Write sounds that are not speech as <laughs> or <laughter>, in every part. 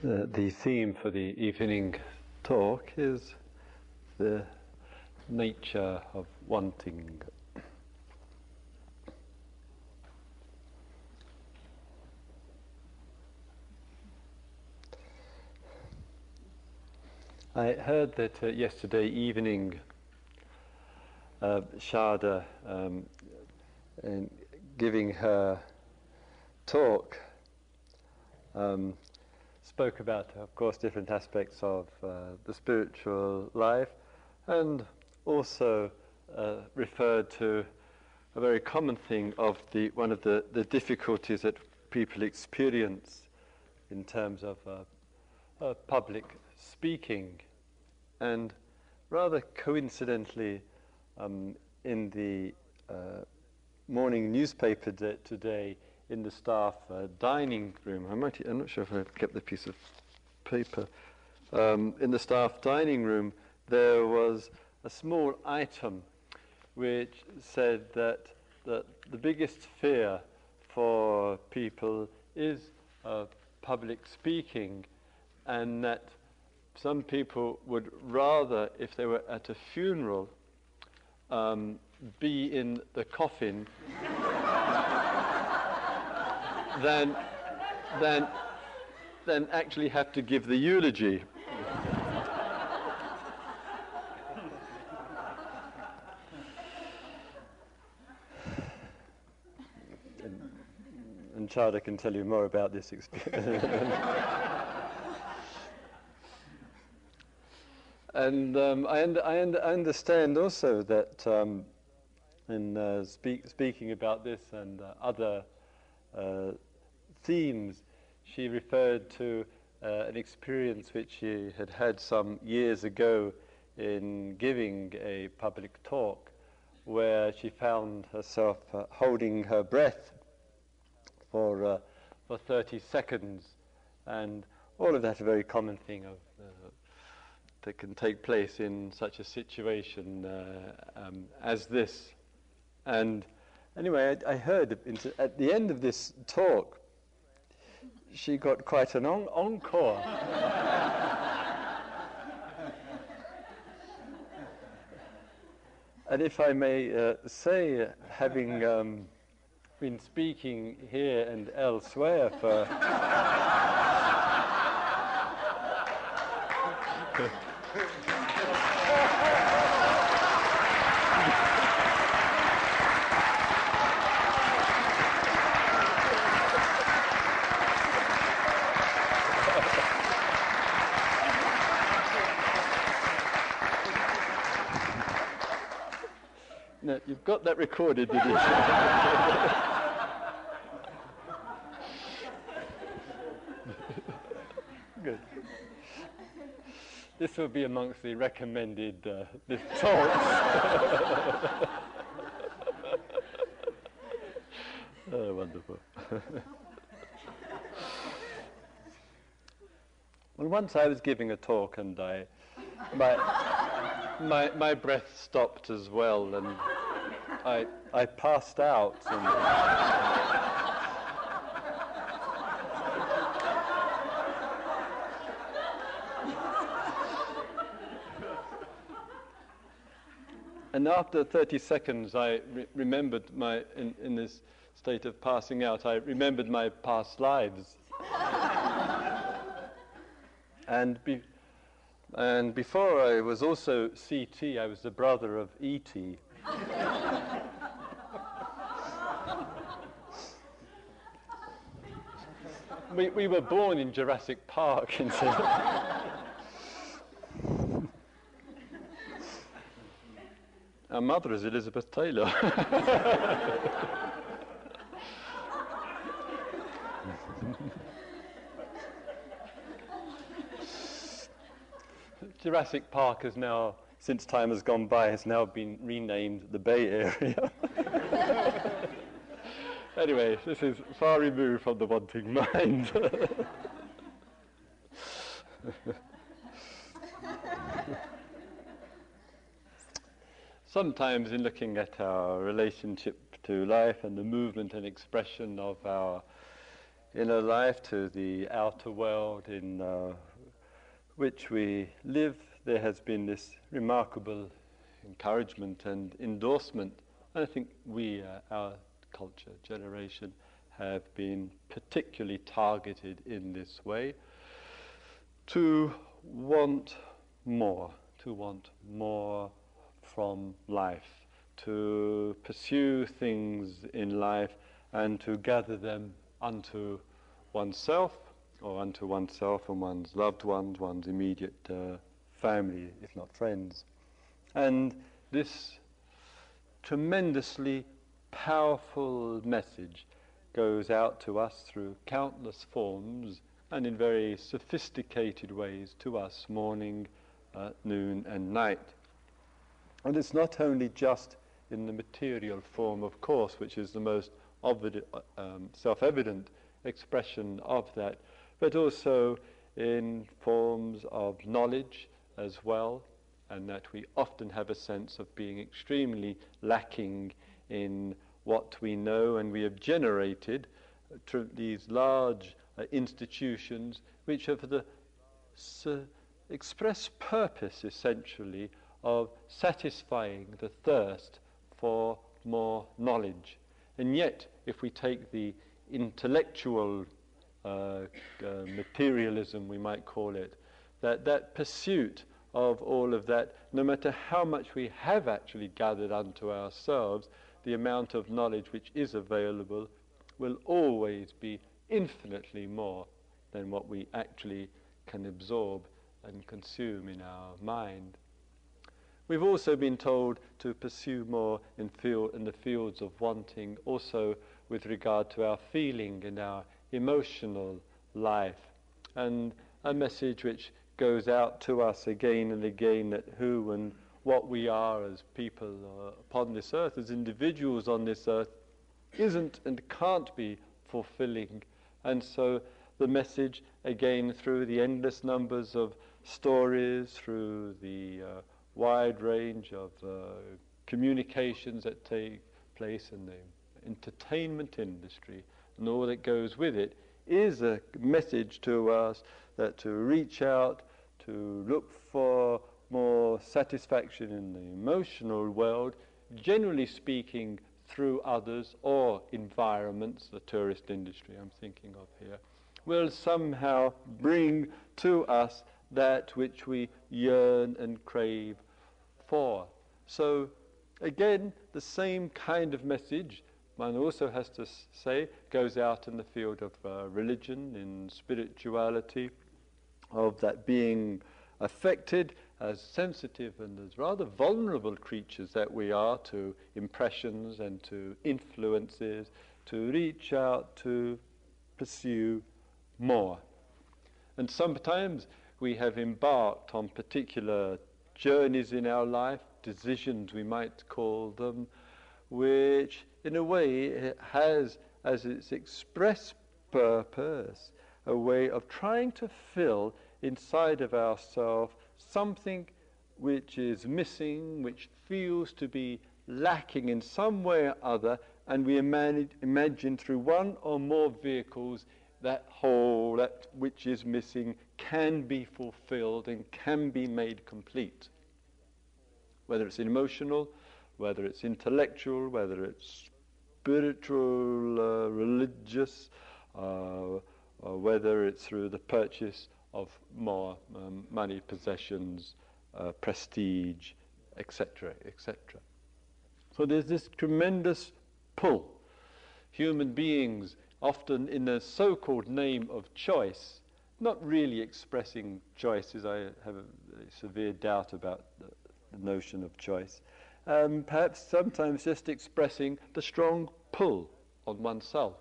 The theme for the evening talk is the nature of wanting. I heard that uh, yesterday evening uh, Sharda, um, in giving her talk, um, spoke about, of course, different aspects of uh, the spiritual life and also uh, referred to a very common thing of the, one of the, the difficulties that people experience in terms of uh, uh public speaking. And rather coincidentally, um, in the uh, morning newspaper today, in the staff uh, dining room. I might, I'm not sure if I've kept the piece of paper. Um, in the staff dining room, there was a small item which said that, that the biggest fear for people is uh, public speaking, and that some people would rather, if they were at a funeral, um, be in the coffin than, than, than actually have to give the eulogy. and, and Sharda can tell you more about this experience. and um, I, und- I, und- I, understand also that um, in uh, speak- speaking about this and uh, other uh, themes, she referred to uh, an experience which she had had some years ago in giving a public talk where she found herself uh, holding her breath for, uh, for 30 seconds. And all of that a very common thing of, uh, that can take place in such a situation uh, um, as this. And anyway, I, I heard at the end of this talk, she got quite an en- encore. and if I may uh, say, having um, been speaking here and elsewhere for. No, you've got that recorded, did you? <laughs> Good. This will be amongst the recommended uh, talks. <laughs> oh, wonderful. <laughs> well, once I was giving a talk and I, my, my, my breath stopped as well, and I, I passed out. And, and after 30 seconds, I re- remembered my, in, in this state of passing out, I remembered my past lives. and be, and before I was also CT, I was the brother of ET. We, we were born in Jurassic Park. <laughs> Our mother is Elizabeth Taylor. <laughs> Jurassic Park has now, since time has gone by, has now been renamed the Bay Area. <laughs> anyway, this is far removed from the wanting mind. <laughs> Sometimes, in looking at our relationship to life and the movement and expression of our inner life to the outer world in uh, which we live, there has been this remarkable encouragement and endorsement. And I think we, uh, our culture, generation, have been particularly targeted in this way to want more, to want more from life, to pursue things in life and to gather them unto oneself or unto oneself and one's loved ones, one's immediate uh, family, if not friends. And this tremendously powerful message goes out to us through countless forms and in very sophisticated ways to us morning, uh, noon, and night. And it's not only just in the material form, of course, which is the most um, self evident expression of that, but also in forms of knowledge as well, and that we often have a sense of being extremely lacking in what we know, and we have generated uh, these large uh, institutions which have the uh, express purpose, essentially, of satisfying the thirst for more knowledge. And yet, if we take the intellectual uh, uh, materialism, we might call it, that that pursuit of all of that, no matter how much we have actually gathered unto ourselves, the amount of knowledge which is available will always be infinitely more than what we actually can absorb and consume in our mind. We've also been told to pursue more in, in the fields of wanting, also with regard to our feeling and our emotional life. And a message which goes out to us again and again that who and what we are as people uh, upon this earth, as individuals on this earth, isn't and can't be fulfilling. And so the message, again, through the endless numbers of stories, through the uh, wide range of uh, communications that take place in the entertainment industry and all that goes with it, is a message to us that to reach out, to look for more satisfaction in the emotional world, generally speaking, through others or environments, the tourist industry I'm thinking of here, will somehow bring to us that which we yearn and crave for. So, again, the same kind of message, one also has to say, goes out in the field of uh, religion, in spirituality, of that being affected as sensitive and as rather vulnerable creatures that we are to impressions and to influences, to reach out to pursue more. And sometimes we have embarked on particular journeys in our life, decisions we might call them, which in a way has as its express purpose a way of trying to fill inside of ourselves something which is missing, which feels to be lacking in some way or other, and we imagine, imagine through one or more vehicles that whole, that which is missing, can be fulfilled and can be made complete. Whether it's emotional, whether it's intellectual, whether it's spiritual, uh, religious, uh, whether it's through the purchase of more um, money, possessions, uh, prestige, etc., etc. So there's this tremendous pull. Human beings, often in the so called name of choice, not really expressing choices, I have a, severe doubt about the, the notion of choice, um, perhaps sometimes just expressing the strong pull on oneself.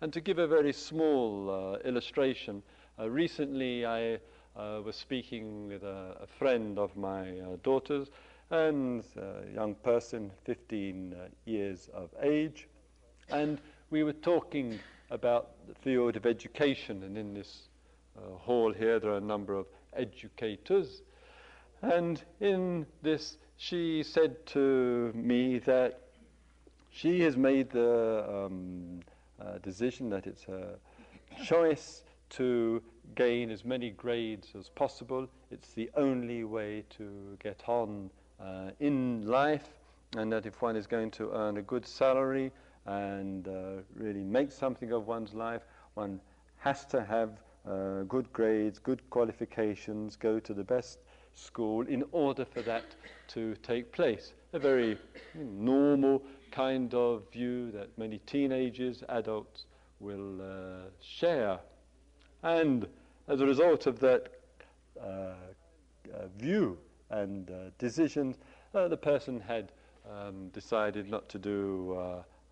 And to give a very small uh, illustration, uh, recently, I uh, was speaking with a, a friend of my uh, daughter's, and a young person, 15 years of age, and we were talking about the field of education. And in this hall here, there are a number of educators. And in this, she said to me that she has made the um, uh, decision that it's her choice to gain as many grades as possible. It's the only way to get on uh, in life, and that if one is going to earn a good salary and uh, really make something of one's life, one has to have uh, good grades, good qualifications, go to the best school in order for that to take place. A very normal kind of view that many teenagers, adults will uh, share. And as a result of that uh, uh, view and uh, decisions, the person had um, decided not to do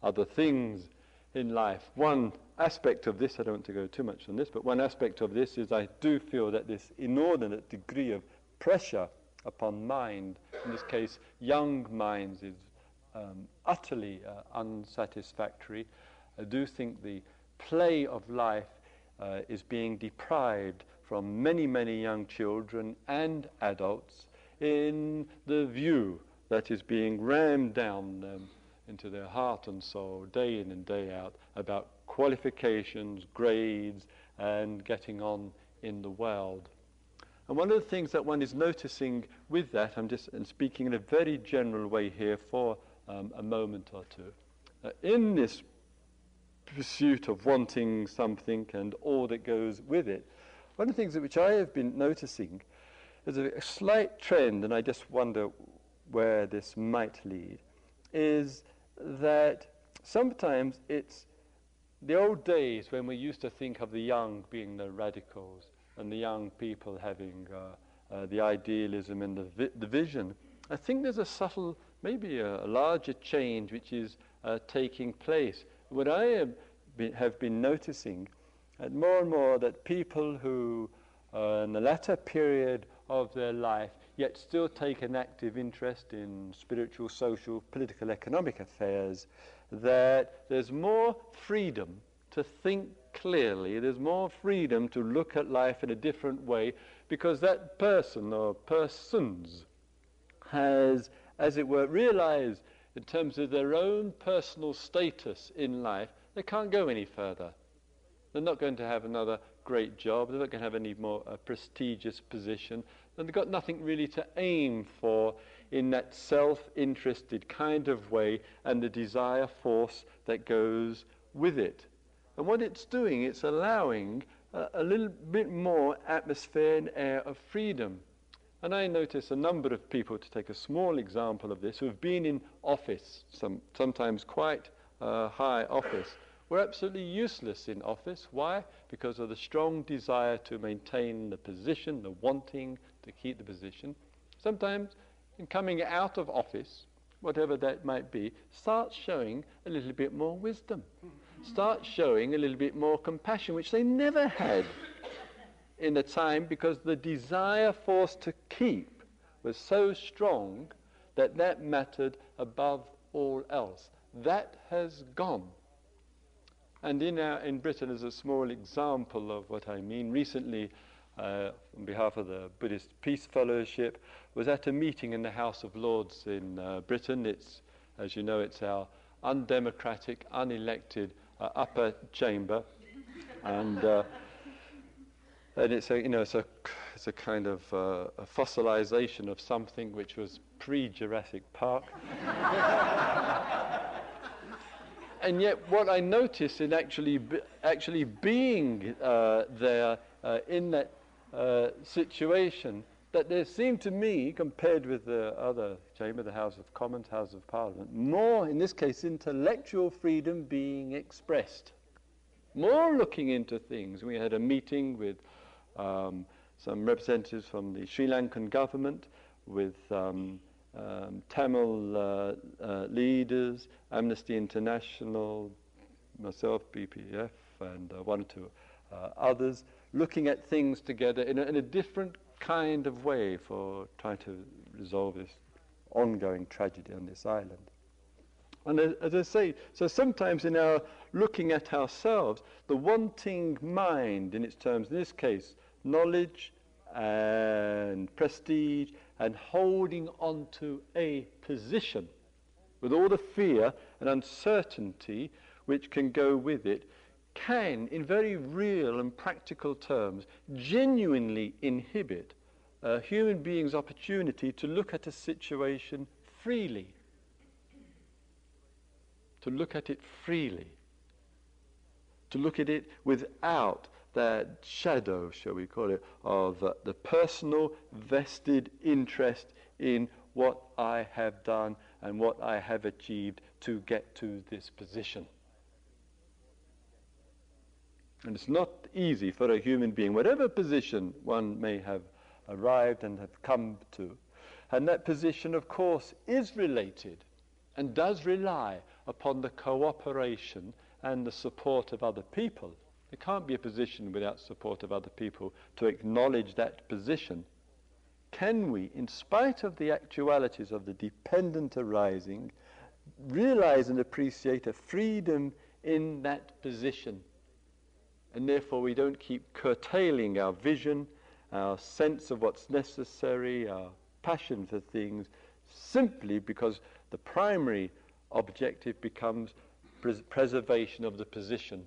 other things in life. One aspect of this, I don't want to go too much on this, but one aspect of this is I do feel that this inordinate degree of pressure upon mind, in this case young minds, is um, utterly uh, unsatisfactory. I do think the play of life uh, is being deprived from many, many young children and adults in the view that is being rammed down them into their heart and soul day in and day out about qualifications, grades, and getting on in the world. And one of the things that one is noticing with that, I'm just speaking in a very general way here for um, a moment or two. Uh, in this pursuit of wanting something and all that goes with it, one of the things that which I have been noticing is a, a slight trend, and I just wonder where this might lead, is that sometimes it's the old days when we used to think of the young being the radicals and the young people having uh, uh, the idealism and the, vi- the vision. I think there's a subtle, maybe a, a larger change which is uh, taking place. What I have been, have been noticing, and more and more, that people who, uh, in the latter period of their life, yet still take an active interest in spiritual, social, political, economic affairs, that there's more freedom to think clearly, there's more freedom to look at life in a different way, because that person or persons has, as it were, realized in terms of their own personal status in life, they can't go any further. They're not going to have another great job. They're not going to have any more uh, prestigious position. And they've got nothing really to aim for in that self interested kind of way and the desire force that goes with it. And what it's doing, it's allowing a, a little bit more atmosphere and air of freedom. And I notice a number of people, to take a small example of this, who have been in office, some, sometimes quite uh, high office, were absolutely useless in office. Why? Because of the strong desire to maintain the position, the wanting to keep the position. Sometimes, in coming out of office, whatever that might be, start showing a little bit more wisdom, start showing a little bit more compassion, which they never had in the time because the desire force to keep was so strong that that mattered above all else. That has gone. And in, our, in Britain, as a small example of what I mean, recently, uh, on behalf of the Buddhist Peace Fellowship, was at a meeting in the House of Lords in uh, Britain. It's, as you know, it's our undemocratic, unelected uh, upper chamber. And uh, and it's a you know it's a it's a kind of uh, a fossilization of something which was pre-Jurassic Park. <laughs> and yet, what I notice in actually be, actually being uh, there uh, in that uh, situation, that there seemed to me, compared with the other chamber, the House of Commons, House of Parliament, more in this case intellectual freedom being expressed, more looking into things. We had a meeting with um, some representatives from the Sri Lankan government, with um, um, Tamil uh, uh, leaders, Amnesty International, myself, BPF, and uh, one or two uh, others, looking at things together in a, in a different kind of way for trying to resolve this ongoing tragedy on this island. And as, as, I say, so sometimes in our looking at ourselves, the wanting mind, in its terms, in this case, knowledge and prestige and holding on to a position with all the fear and uncertainty which can go with it can, in very real and practical terms, genuinely inhibit a human being's opportunity to look at a situation freely. To look at it freely. To look at it without that shadow, shall we call it, of uh, the personal vested interest in what I have done and what I have achieved to get to this position. And it's not easy for a human being, whatever position one may have arrived and have come to. And that position, of course, is related and does rely upon the cooperation and the support of other people. There can't be a position without support of other people to acknowledge that position. Can we, in spite of the actualities of the dependent arising, realize and appreciate a freedom in that position and therefore we don't keep curtailing our vision, our sense of what's necessary, our passion for things, simply because the primary objective becomes pres- preservation of the position,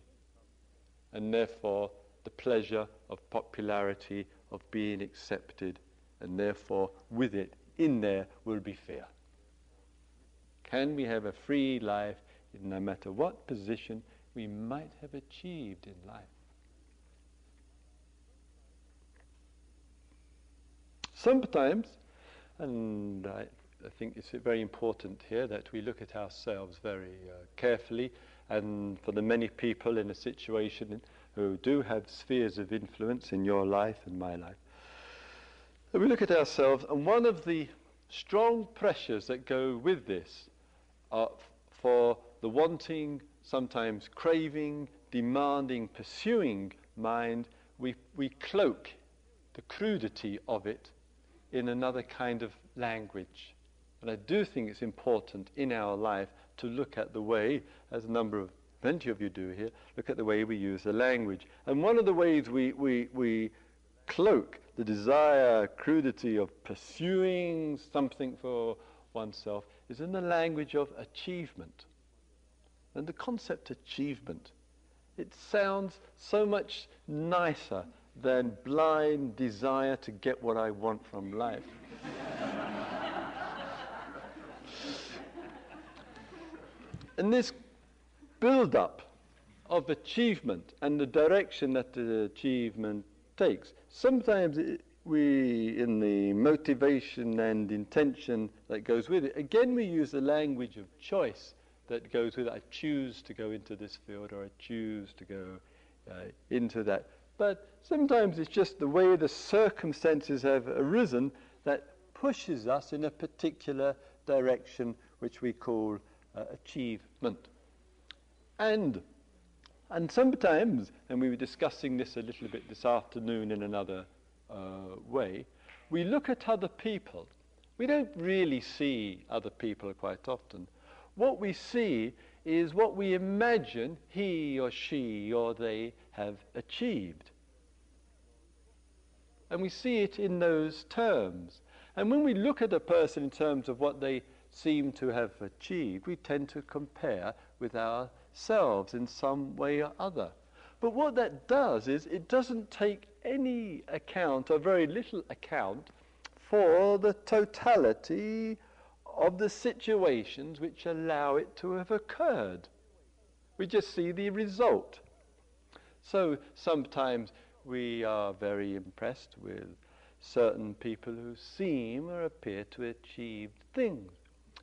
and therefore the pleasure of popularity, of being accepted, and therefore with it, in there, will be fear. Can we have a free life no matter what position we might have achieved in life. Sometimes, and I, I, think it's very important here that we look at ourselves very uh, carefully, and for the many people in a situation who do have spheres of influence in your life and my life, we look at ourselves, and one of the strong pressures that go with this are for the wanting sometimes craving, demanding, pursuing mind, we, we cloak the crudity of it in another kind of language. And I do think it's important in our life to look at the way, as a number of plenty of you do here, look at the way we use the language. And one of the ways we, we, we cloak the desire, crudity of pursuing something for oneself is in the language of achievement. And the concept achievement, it sounds so much nicer than blind desire to get what I want from life. <laughs> and this build up of achievement and the direction that the achievement takes, sometimes it, we, in the motivation and intention that goes with it, again we use the language of choice that goes with it. I choose to go into this field or I choose to go uh, into that. But sometimes it's just the way the circumstances have arisen that pushes us in a particular direction which we call uh, achievement. And and sometimes, and we were discussing this a little bit this afternoon in another uh, way, we look at other people. We don't really see other people quite often what we see is what we imagine he or she or they have achieved. And we see it in those terms. And when we look at a person in terms of what they seem to have achieved, we tend to compare with ourselves in some way or other. But what that does is it doesn't take any account, or very little account, for the totality of the situations which allow it to have occurred. We just see the result. So sometimes we are very impressed with certain people who seem or appear to achieve things.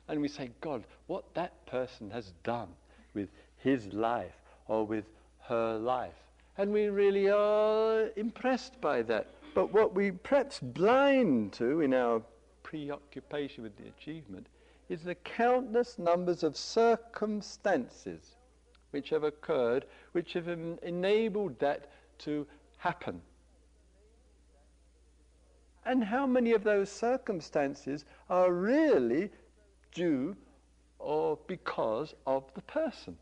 And we say, God, what that person has done with his life or with her life. And we really are impressed by that. But what we perhaps blind to in our preoccupation with the achievement is the countless numbers of circumstances which have occurred, which have enabled that to happen. And how many of those circumstances are really due or because of the person?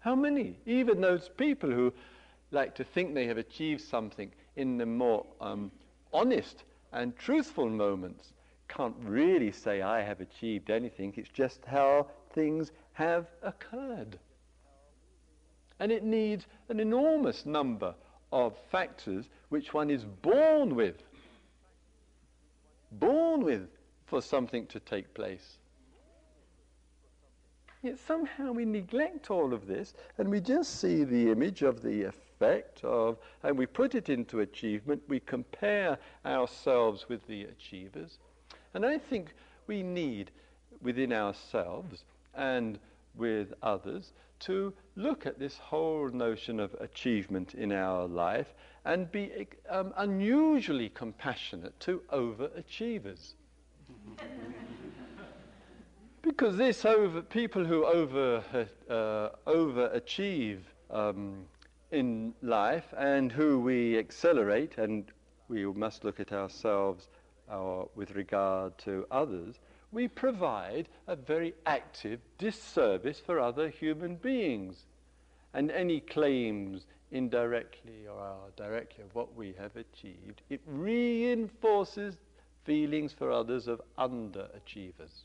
How many? Even those people who like to think they have achieved something in the more um, honest and truthful moments can't really say I have achieved anything. It's just how things have occurred. And it needs an enormous number of factors which one is born with. Born with for something to take place. Yet somehow we neglect all of this and we just see the image of the effect of, and we put it into achievement. We compare ourselves with the achievers. And I think we need within ourselves and with others to look at this whole notion of achievement in our life and be um, unusually compassionate to overachievers. Because this over, people who over, uh, overachieve um, in life and who we accelerate, and we must look at ourselves uh, with regard to others, we provide a very active disservice for other human beings. And any claims indirectly or directly of what we have achieved, it reinforces feelings for others of underachievers.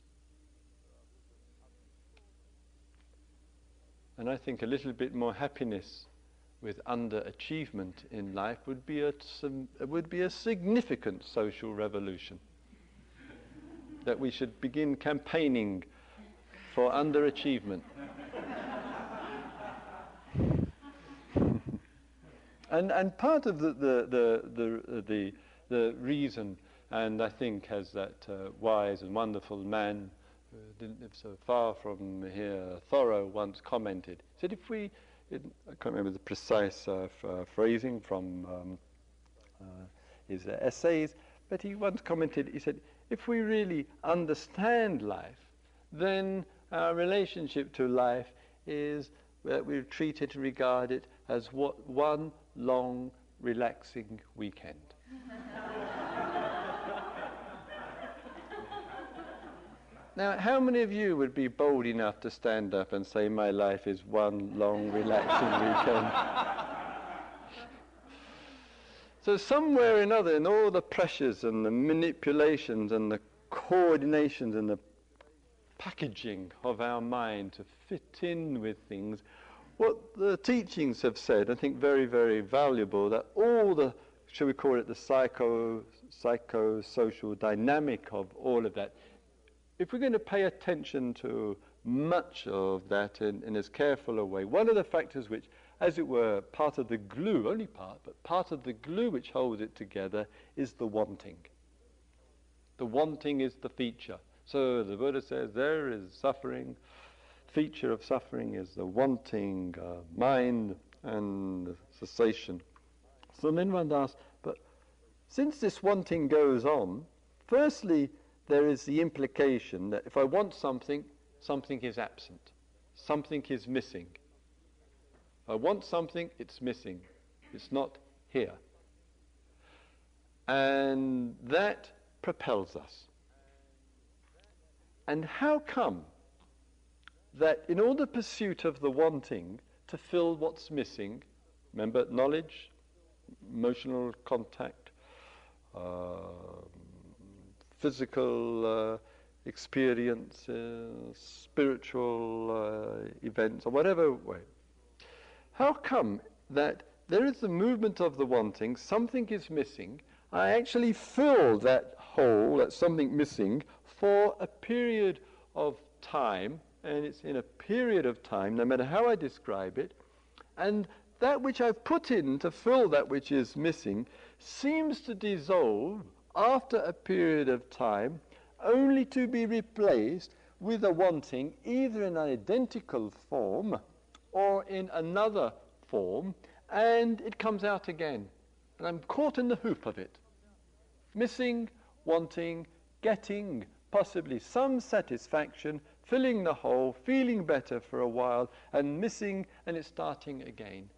And I think a little bit more happiness with underachievement in life would be a, would be a significant social revolution that we should begin campaigning for underachievement. <laughs> and, and part of the, the, the, the, the, the reason, and I think has that uh, wise and wonderful man who didn't live so far from here, Thoreau, once commented, said if we, it, I can't remember the precise uh, f- uh, phrasing from um, uh, his essays, but he once commented, he said, if we really understand life, then our relationship to life is that we treat it and regard it as what one long, relaxing weekend. <laughs> now, how many of you would be bold enough to stand up and say, My life is one long, relaxing weekend? <laughs> So somewhere or another, in all the pressures and the manipulations and the coordinations and the packaging of our mind to fit in with things, what the teachings have said, I think very, very valuable, that all the, shall we call it the psycho, psychosocial dynamic of all of that, if we're going to pay attention to much of that in, in as careful a way, one of the factors which as it were, part of the glue, only part, but part of the glue which holds it together is the wanting. The wanting is the feature. So the Buddha says there is suffering. Feature of suffering is the wanting uh, mind and cessation. So then one asks, but since this wanting goes on, firstly, there is the implication that if I want something, something is absent, something is missing. If I want something, it's missing. It's not here. And that propels us. And how come that in all the pursuit of the wanting to fill what's missing, remember knowledge, emotional contact, uh, physical uh, experiences, spiritual uh, events, or whatever way, how come that there is the movement of the wanting, something is missing, I actually fill that hole, that something missing, for a period of time, and it's in a period of time, no matter how I describe it, and that which I've put in to fill that which is missing seems to dissolve after a period of time, only to be replaced with a wanting, either in an identical form or in another form, and it comes out again. And I'm caught in the hoop of it. Missing, wanting, getting possibly some satisfaction, filling the hole, feeling better for a while, and missing, and it's starting again.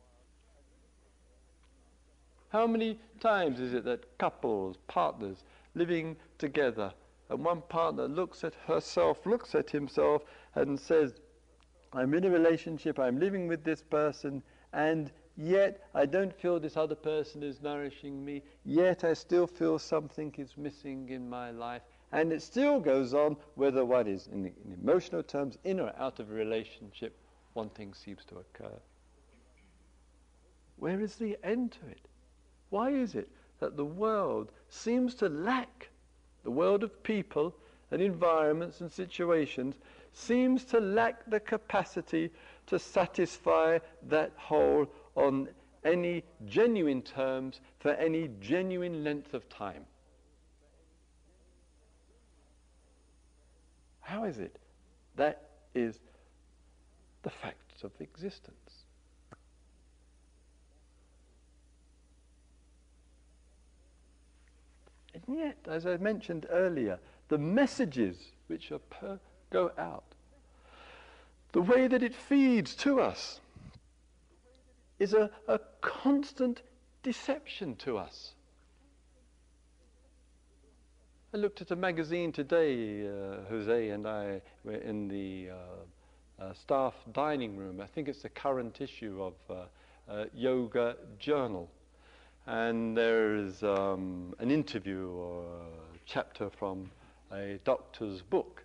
How many times is it that couples, partners, living together, and one partner looks at herself, looks at himself, and says, I'm in a relationship, I'm living with this person, and yet I don't feel this other person is nourishing me, yet I still feel something is missing in my life. And it still goes on, whether one is in, in emotional terms, in or out of a relationship, one thing seems to occur. Where is the end to it? Why is it that the world seems to lack, the world of people and environments and situations seems to lack the capacity to satisfy that hole on any genuine terms for any genuine length of time. How is it? That is the facts of existence. And yet, as I mentioned earlier, the messages which per- go out, the way that it feeds to us, is a, a constant deception to us. I looked at a magazine today, uh, Jose and I were in the uh, uh, staff dining room. I think it's the current issue of uh, uh, Yoga Journal. And there is um, an interview or a chapter from a doctor's book.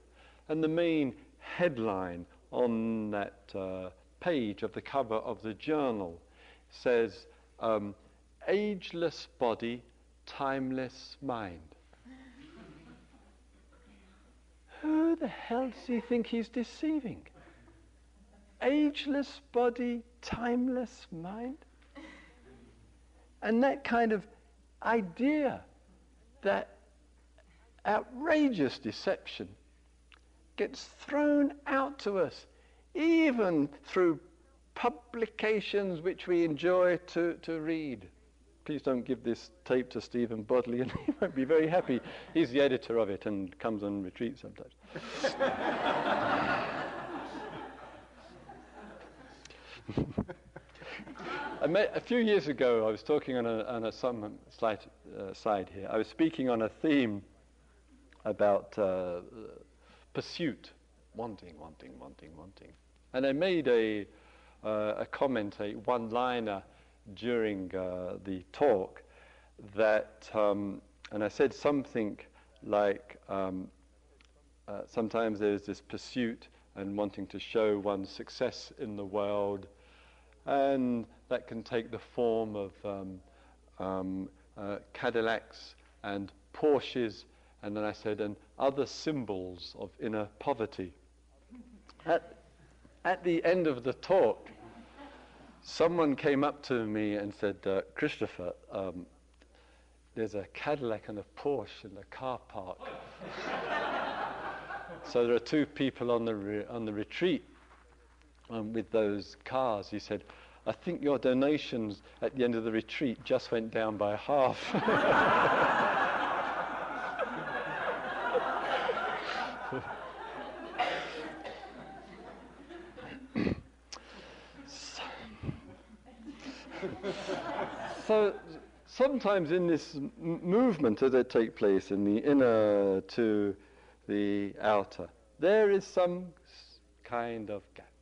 And the main headline on that uh, page of the cover of the journal says, um, Ageless body, timeless mind. <laughs> Who the hell does he think he's deceiving? Ageless body, timeless mind? And that kind of idea, that outrageous deception, gets thrown out to us, even through publications which we enjoy to, to read. Please don't give this tape to Stephan Bodian, and <laughs> he won't be very happy. He's the editor of it and comes on retreat sometimes. <laughs> Met, a few years ago, I was talking on a, on a some slight uh, side here. I was speaking on a theme about uh, pursuit, wanting, wanting, wanting, wanting. And I made a, uh, a comment, a one liner during uh, the talk that, um, and I said something like um, uh, sometimes there's this pursuit and wanting to show one's success in the world, and that can take the form of um, um uh, Cadillacs and Porsches, and then I said, and other symbols of inner poverty. At, at the end of the talk, someone came up to me and said, uh, Christopher, um, there's a Cadillac and a Porsche in the car park. <laughs> so there are two people on the, re- on the retreat um, with those cars. He said, I think your donations at the end of the retreat just went down by half. <laughs> so sometimes in this m- movement that takes place in the inner to the outer, there is some kind of gap.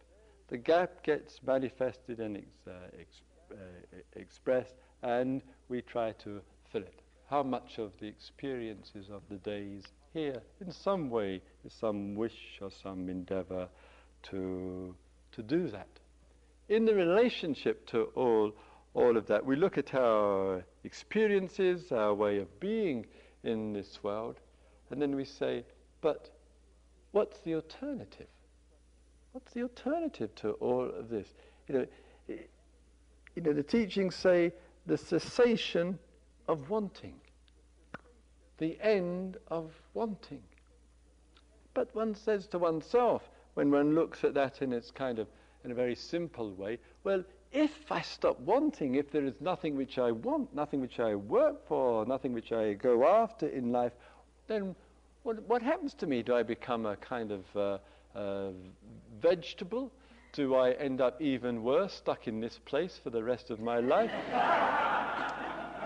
The gap gets manifested and ex- uh, ex- uh, expressed, and we try to fill it. How much of the experiences of the days here, in some way, is some wish or some endeavor to, to do that? In the relationship to all all of that. We look at our experiences, our way of being in this world, and then we say, but what's the alternative? What's the alternative to all of this? You know, you know the teachings say the cessation of wanting, the end of wanting. But one says to oneself, when one looks at that in its kind of in a very simple way, well, if I stop wanting, if there is nothing which I want, nothing which I work for, nothing which I go after in life, then what, what happens to me? Do I become a kind of uh, uh, vegetable? Do I end up even worse, stuck in this place for the rest of my life?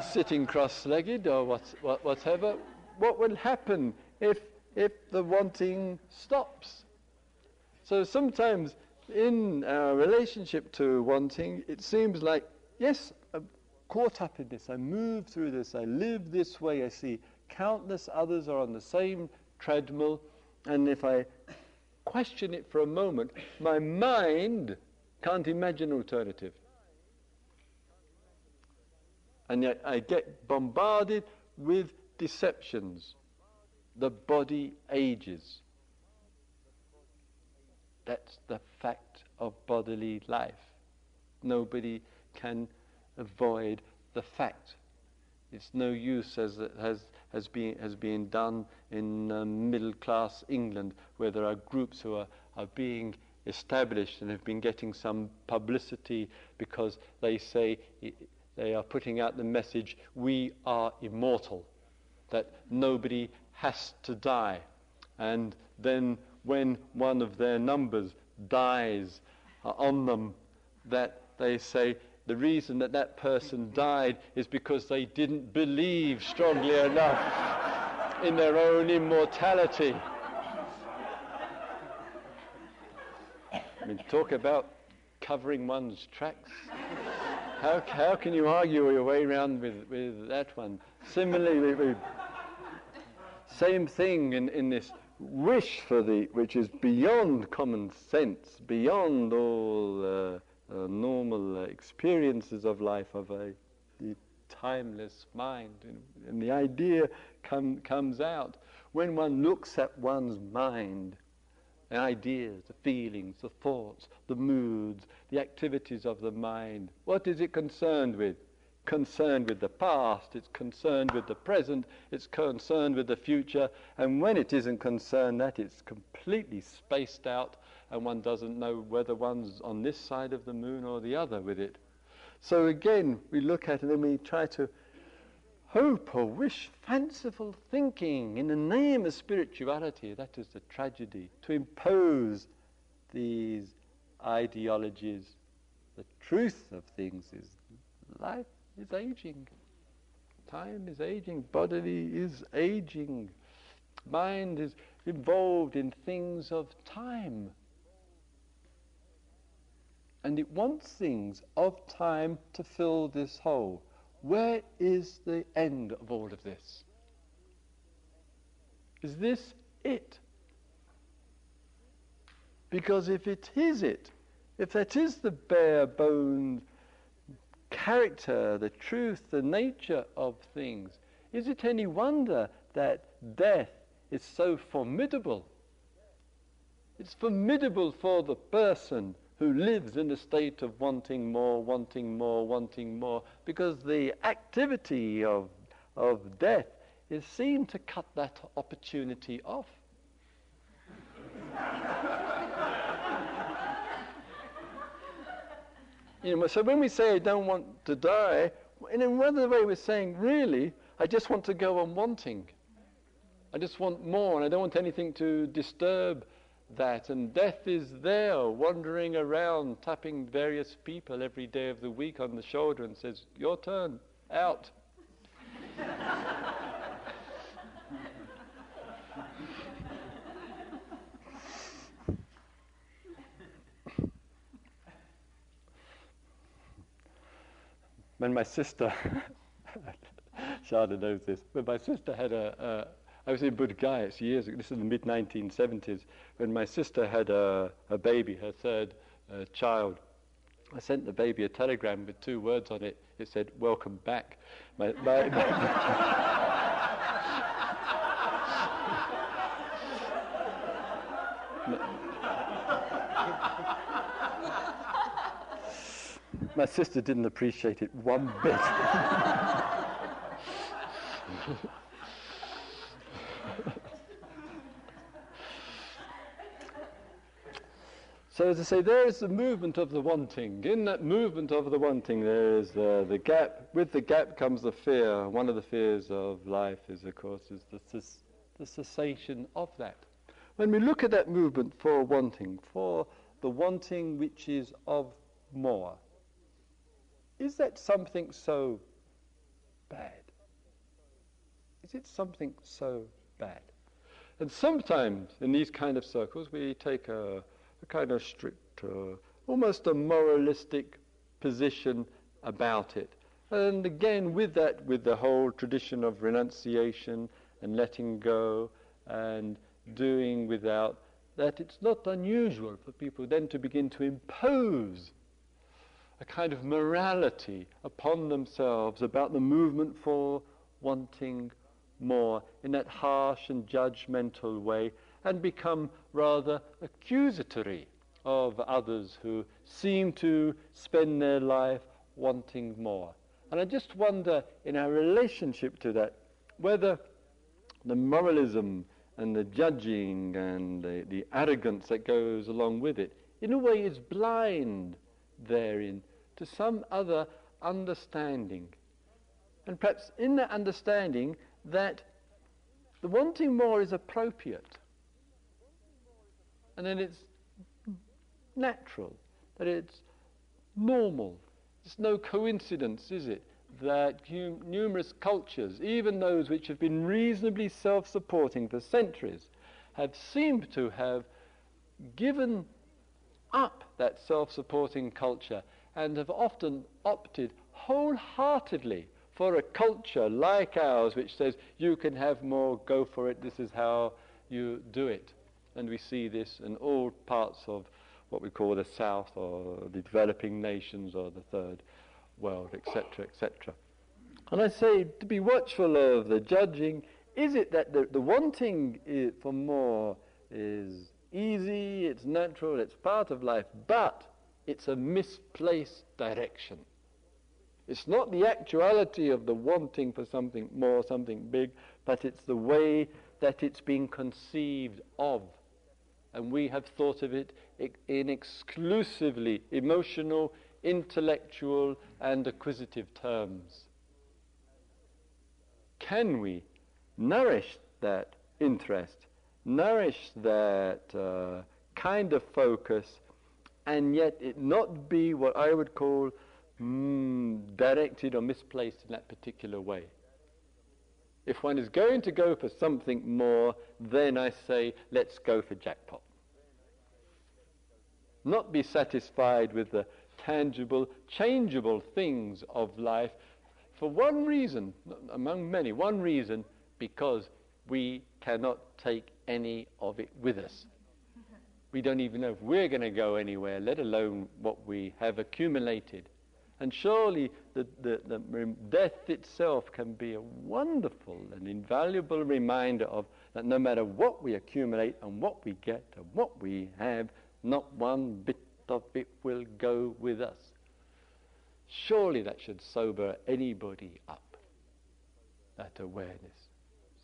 <laughs> Sitting cross legged or what, what, whatever? What will happen if, if the wanting stops? So sometimes in our relationship to wanting, it seems like, yes, I'm caught up in this. I move through this. I live this way. I see countless others are on the same treadmill. And if I question it for a moment, my mind can't imagine alternative. And yet I get bombarded with deceptions. The body ages. That's the fact of bodily life. Nobody can avoid the fact. It's no use as it has, been, has been done in uh, middle class England, where there are groups who are, are being established and have been getting some publicity because they say they are putting out the message we are immortal, that nobody has to die. And then when one of their numbers dies uh, on them, that they say the reason that that person died is because they didn't believe strongly enough in their own immortality. I mean, talk about covering one's tracks. How, how can you argue your way around with, with that one? Similarly, we, same thing in, in this wish for the, which is beyond common sense, beyond all uh, uh, normal experiences of life, of a timeless mind. And, the idea come, comes out when one looks at one's mind the ideas, the feelings, the thoughts, the moods, the activities of the mind. What is it concerned with? Concerned with the past, it's concerned with the present, it's concerned with the future, and when it isn't concerned that, it's completely spaced out, and one doesn't know whether one's on this side of the moon or the other with it. So again, we look at it and we try to hope or wish, fanciful thinking in the name of spirituality. That is the tragedy. To impose these ideologies. The truth of things is life is aging. Time is aging. Body is aging. Mind is involved in things of time. And it wants things of time to fill this hole. Where is the end of all of this? Is this it? Because if it is it, if that is the bare bones character, the truth, the nature of things, is it any wonder that death is so formidable? It's formidable for the person who lives in a state of wanting more, wanting more, wanting more, because the activity of, of death is seen to cut that opportunity off. <laughs> you know, so when we say I don't want to die, in another way we're saying, really, I just want to go on wanting. I just want more, and I don't want anything to disturb that, and death is there, wandering around, tapping various people every day of the week on the shoulder and says, Your turn, out. when my sister, <laughs> Sharda knows this, when my sister had a, I was in Bodh Gaya, it's years ago, this is the mid 1970s, when my sister had a, a baby, her third uh, child. I sent the baby a telegram with two words on it. It said, Welcome back. My, my, <laughs> my sister didn't appreciate it one bit. <laughs> So as I say, there is the movement of the wanting. In that movement of the wanting, there is uh, the gap. With the gap comes the fear. One of the fears of life is, of course, is the, ces- the cessation of that. When we look at that movement for wanting, for the wanting which is of more, is that something so bad? Is it something so bad? And sometimes in these kind of circles, we take a a kind of strict, uh, almost a moralistic position about it. And again, with that, with the whole tradition of renunciation and letting go and doing without, that it's not unusual for people then to begin to impose a kind of morality upon themselves about the movement for wanting more in that harsh and judgmental way and become rather accusatory of others who seem to spend their life wanting more. And I just wonder in our relationship to that whether the moralism and the judging and the, the arrogance that goes along with it, in a way, is blind therein to some other understanding. And perhaps in that understanding, that the wanting more is appropriate. And then it's natural, that it's normal. It's no coincidence, is it, that hum- numerous cultures, even those which have been reasonably self supporting for centuries, have seemed to have given up that self supporting culture and have often opted wholeheartedly for a culture like ours which says you can have more, go for it, this is how you do it. And we see this in all parts of what we call the South or the developing nations or the third world, etc., etc. And I say to be watchful of the judging. Is it that the, the wanting for more is easy, it's natural, it's part of life, but it's a misplaced direction? It's not the actuality of the wanting for something more, something big, but it's the way that it's being conceived of. And we have thought of it in exclusively emotional, intellectual, and acquisitive terms. Can we nourish that interest, nourish that uh, kind of focus, and yet it not be what I would call mm, directed or misplaced in that particular way? If one is going to go for something more, then I say, let's go for jackpot. Not be satisfied with the tangible, changeable things of life for one reason, among many, one reason, because we cannot take any of it with us. We don't even know if we're going to go anywhere, let alone what we have accumulated. And surely the, the, the death itself can be a wonderful and invaluable reminder of that no matter what we accumulate and what we get and what we have, not one bit of it will go with us. Surely that should sober anybody up, that awareness.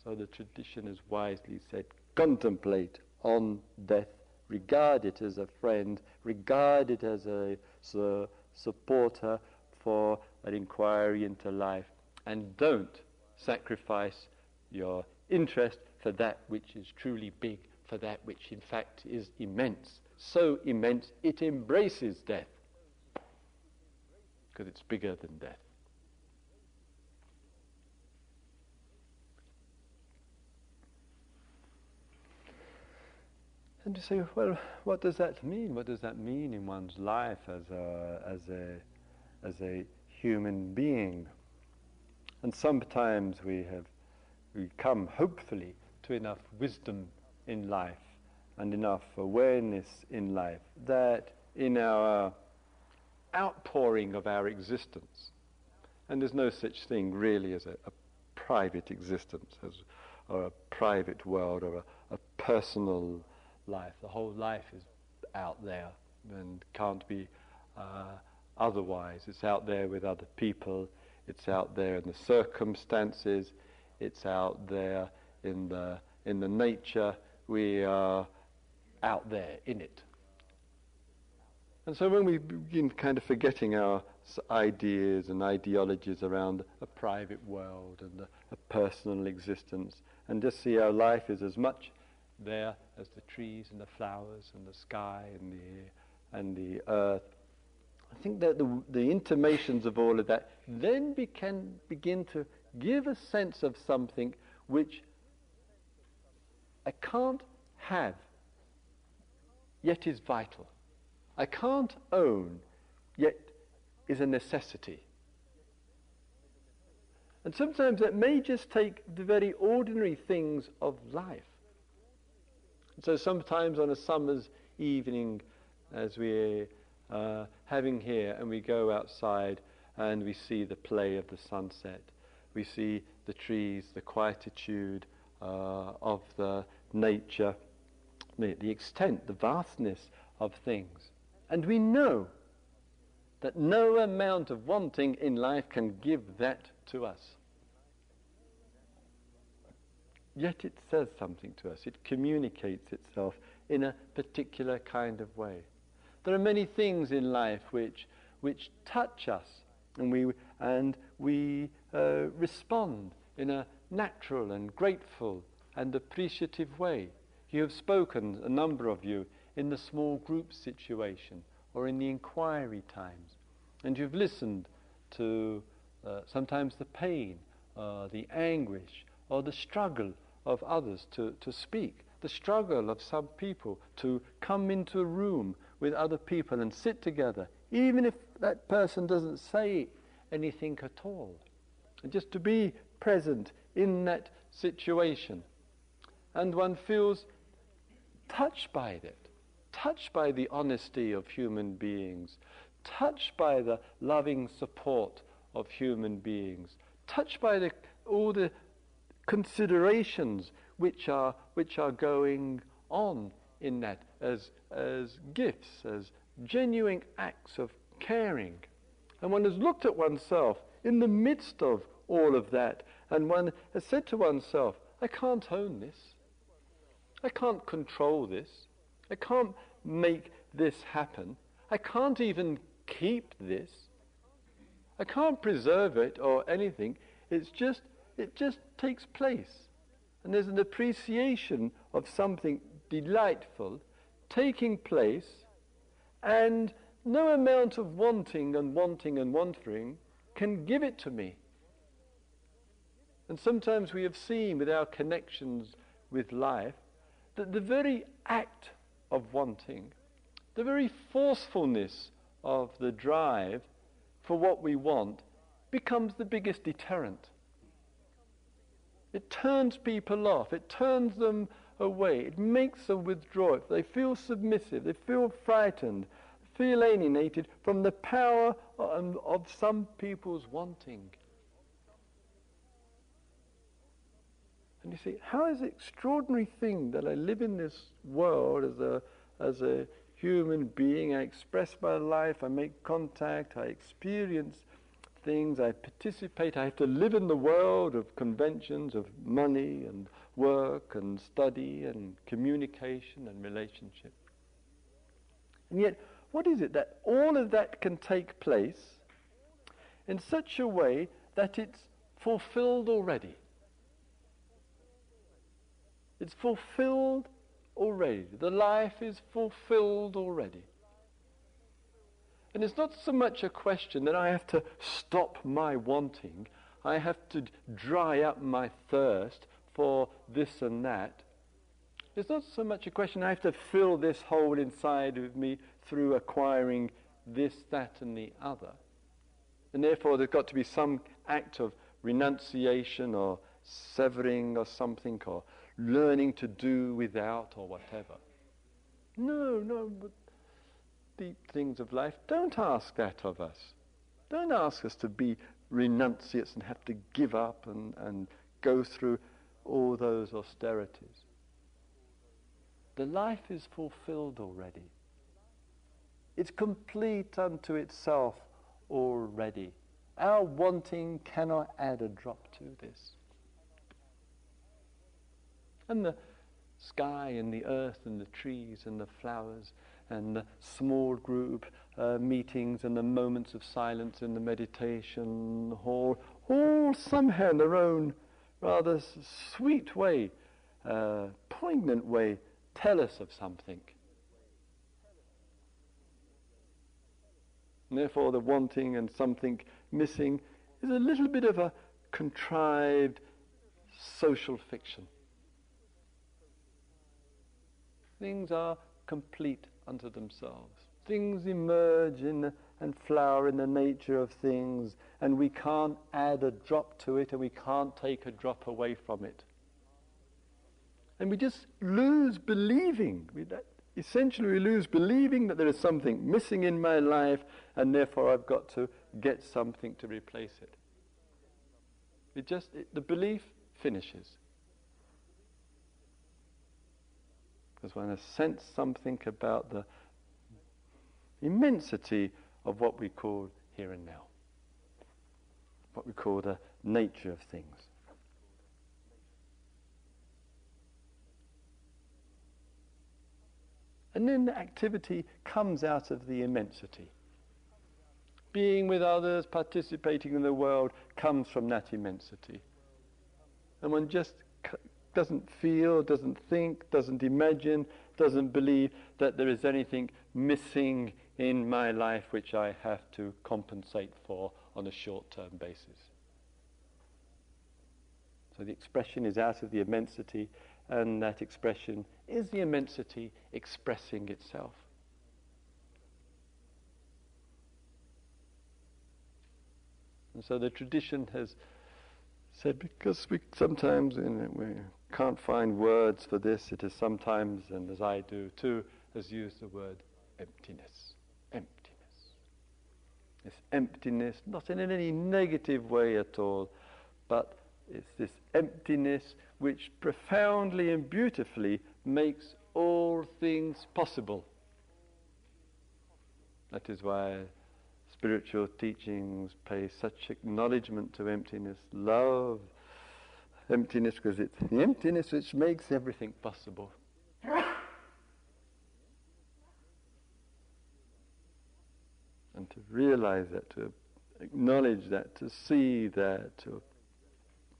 So the tradition has wisely said, contemplate on death, regard it as a friend, regard it as a, supporter for an inquiry into life, and don't sacrifice your interest for that which is truly big, for that which in fact is immense. So immense it embraces death because it's bigger than death. And you say, well, what does that mean? What does that mean in one's life as a, as a, as a human being? And sometimes we have, we come hopefully to enough wisdom in life and enough awareness in life that in our outpouring of our existence. And there's no such thing really as a, a private existence, as, or a private world, or a, a personal life. The whole life is out there and can't be uh, otherwise. It's out there with other people, it's out there in the circumstances, it's out there in the, in the nature. We are out there in it. And so when we begin kind of forgetting our ideas and ideologies around a private world and a, a personal existence and just see our life is as much there as the trees and the flowers and the sky and the, and the earth. I think that the, the intimations of all of that then begin to give a sense of something which I can't have, yet is vital. I can't own, yet is a necessity. And sometimes that may just take the very ordinary things of life. And so sometimes on a summer's evening, as we uh, having here, and we go outside and we see the play of the sunset. We see the trees, the quietude of the nature, the, the extent, the vastness of things. And we know that no amount of wanting in life can give that to us. Yet it says something to us, it communicates itself in a particular kind of way. There are many things in life which, which touch us and we, and we uh, respond in a natural and grateful and appreciative way. You have spoken, a number of you, in the small group situation or in the inquiry times, and you've listened to uh, sometimes the pain, uh, the anguish, or the struggle of others to, to speak, the struggle of some people to come into a room with other people and sit together, even if that person doesn't say anything at all. And just to be present in that situation. And one feels touched by it, touched by the honesty of human beings, touched by the loving support of human beings, touched by the, all the considerations which are, which are going on in that as, as gifts, as genuine acts of caring. And one has looked at oneself in the midst of all of that, and one has said to oneself, I can't own this. I can't control this. I can't make this happen. I can't even keep this. I can't preserve it or anything. It's just it just takes place. And there's an appreciation of something delightful taking place, and no amount of wanting and wanting and wanting can give it to me. And sometimes we have seen with our connections with life that the very act of wanting, the very forcefulness of the drive for what we want, becomes the biggest deterrent. It turns people off. It turns them away. It makes them withdraw. They feel submissive. They feel frightened. Feel alienated from the power of, of some people's wanting. And you see, how is it extraordinary thing that I live in this world as a, as a human being? I express my life, I make contact, I experience things, I participate, I have to live in the world of conventions, of money and work and study and communication and relationship. And yet, what is it that all of that can take place in such a way that it's fulfilled already? It's fulfilled already. The life is fulfilled already. And it's not so much a question that I have to stop my wanting, I have to dry up my thirst for this and that. It's not so much a question I have to fill this hole inside of me through acquiring this, that, and the other. And therefore, there's got to be some act of renunciation or severing or something or learning to do without or whatever. No, no, but deep things of life, don't ask that of us. Don't ask us to be renunciates and have to give up and, and go through all those austerities. The life is fulfilled already. It's complete unto itself already. Our wanting cannot add a drop to this. And the sky and the earth and the trees and the flowers and the small group uh, meetings and the moments of silence in the meditation hall, all somehow in their own rather sweet way, uh, poignant way, tell us of something. And therefore, the wanting and something missing is a little bit of a contrived social fiction. Things are complete unto themselves. Things emerge in and flower in the nature of things, and we can't add a drop to it, and we can't take a drop away from it. And we just lose believing. essentially we lose believing that there is something missing in my life and therefore I've got to get something to replace it. It just, it, the belief finishes. Because when I sense something about the immensity of what we call here and now, what we call the nature of things. And then the activity comes out of the immensity. Being with others, participating in the world, comes from that immensity. And one just c- doesn't feel, doesn't think, doesn't imagine, doesn't believe that there is anything missing in my life which I have to compensate for on a short term basis. So the expression is out of the immensity, and that expression is the immensity expressing itself. And so the tradition has said because we sometimes in it, we can't find words for this, it is sometimes, and as I do too, has used the word emptiness. Emptiness. This emptiness, not in any negative way at all, but it's this emptiness which profoundly and beautifully makes all things possible. That is why spiritual teachings pay such acknowledgement to emptiness, love emptiness, because it's the emptiness which makes everything possible. and to realize that, to acknowledge that, to see that, to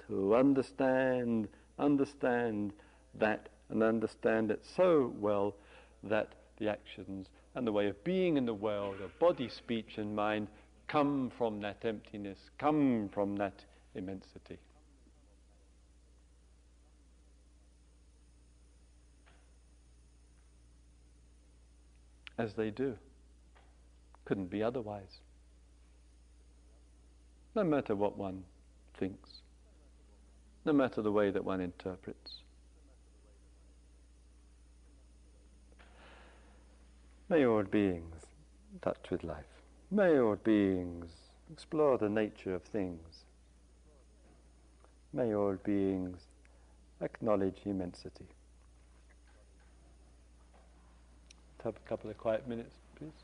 to understand, understand that and understand it so well that the actions and the way of being in the world of body, speech, and mind come from that emptiness, come from that immensity. As they do. Couldn't be otherwise. No matter what one thinks no matter the way that one interprets. May all beings touch with life. May all beings explore the nature of things. May all beings acknowledge immensity. Have a couple of quiet minutes, please.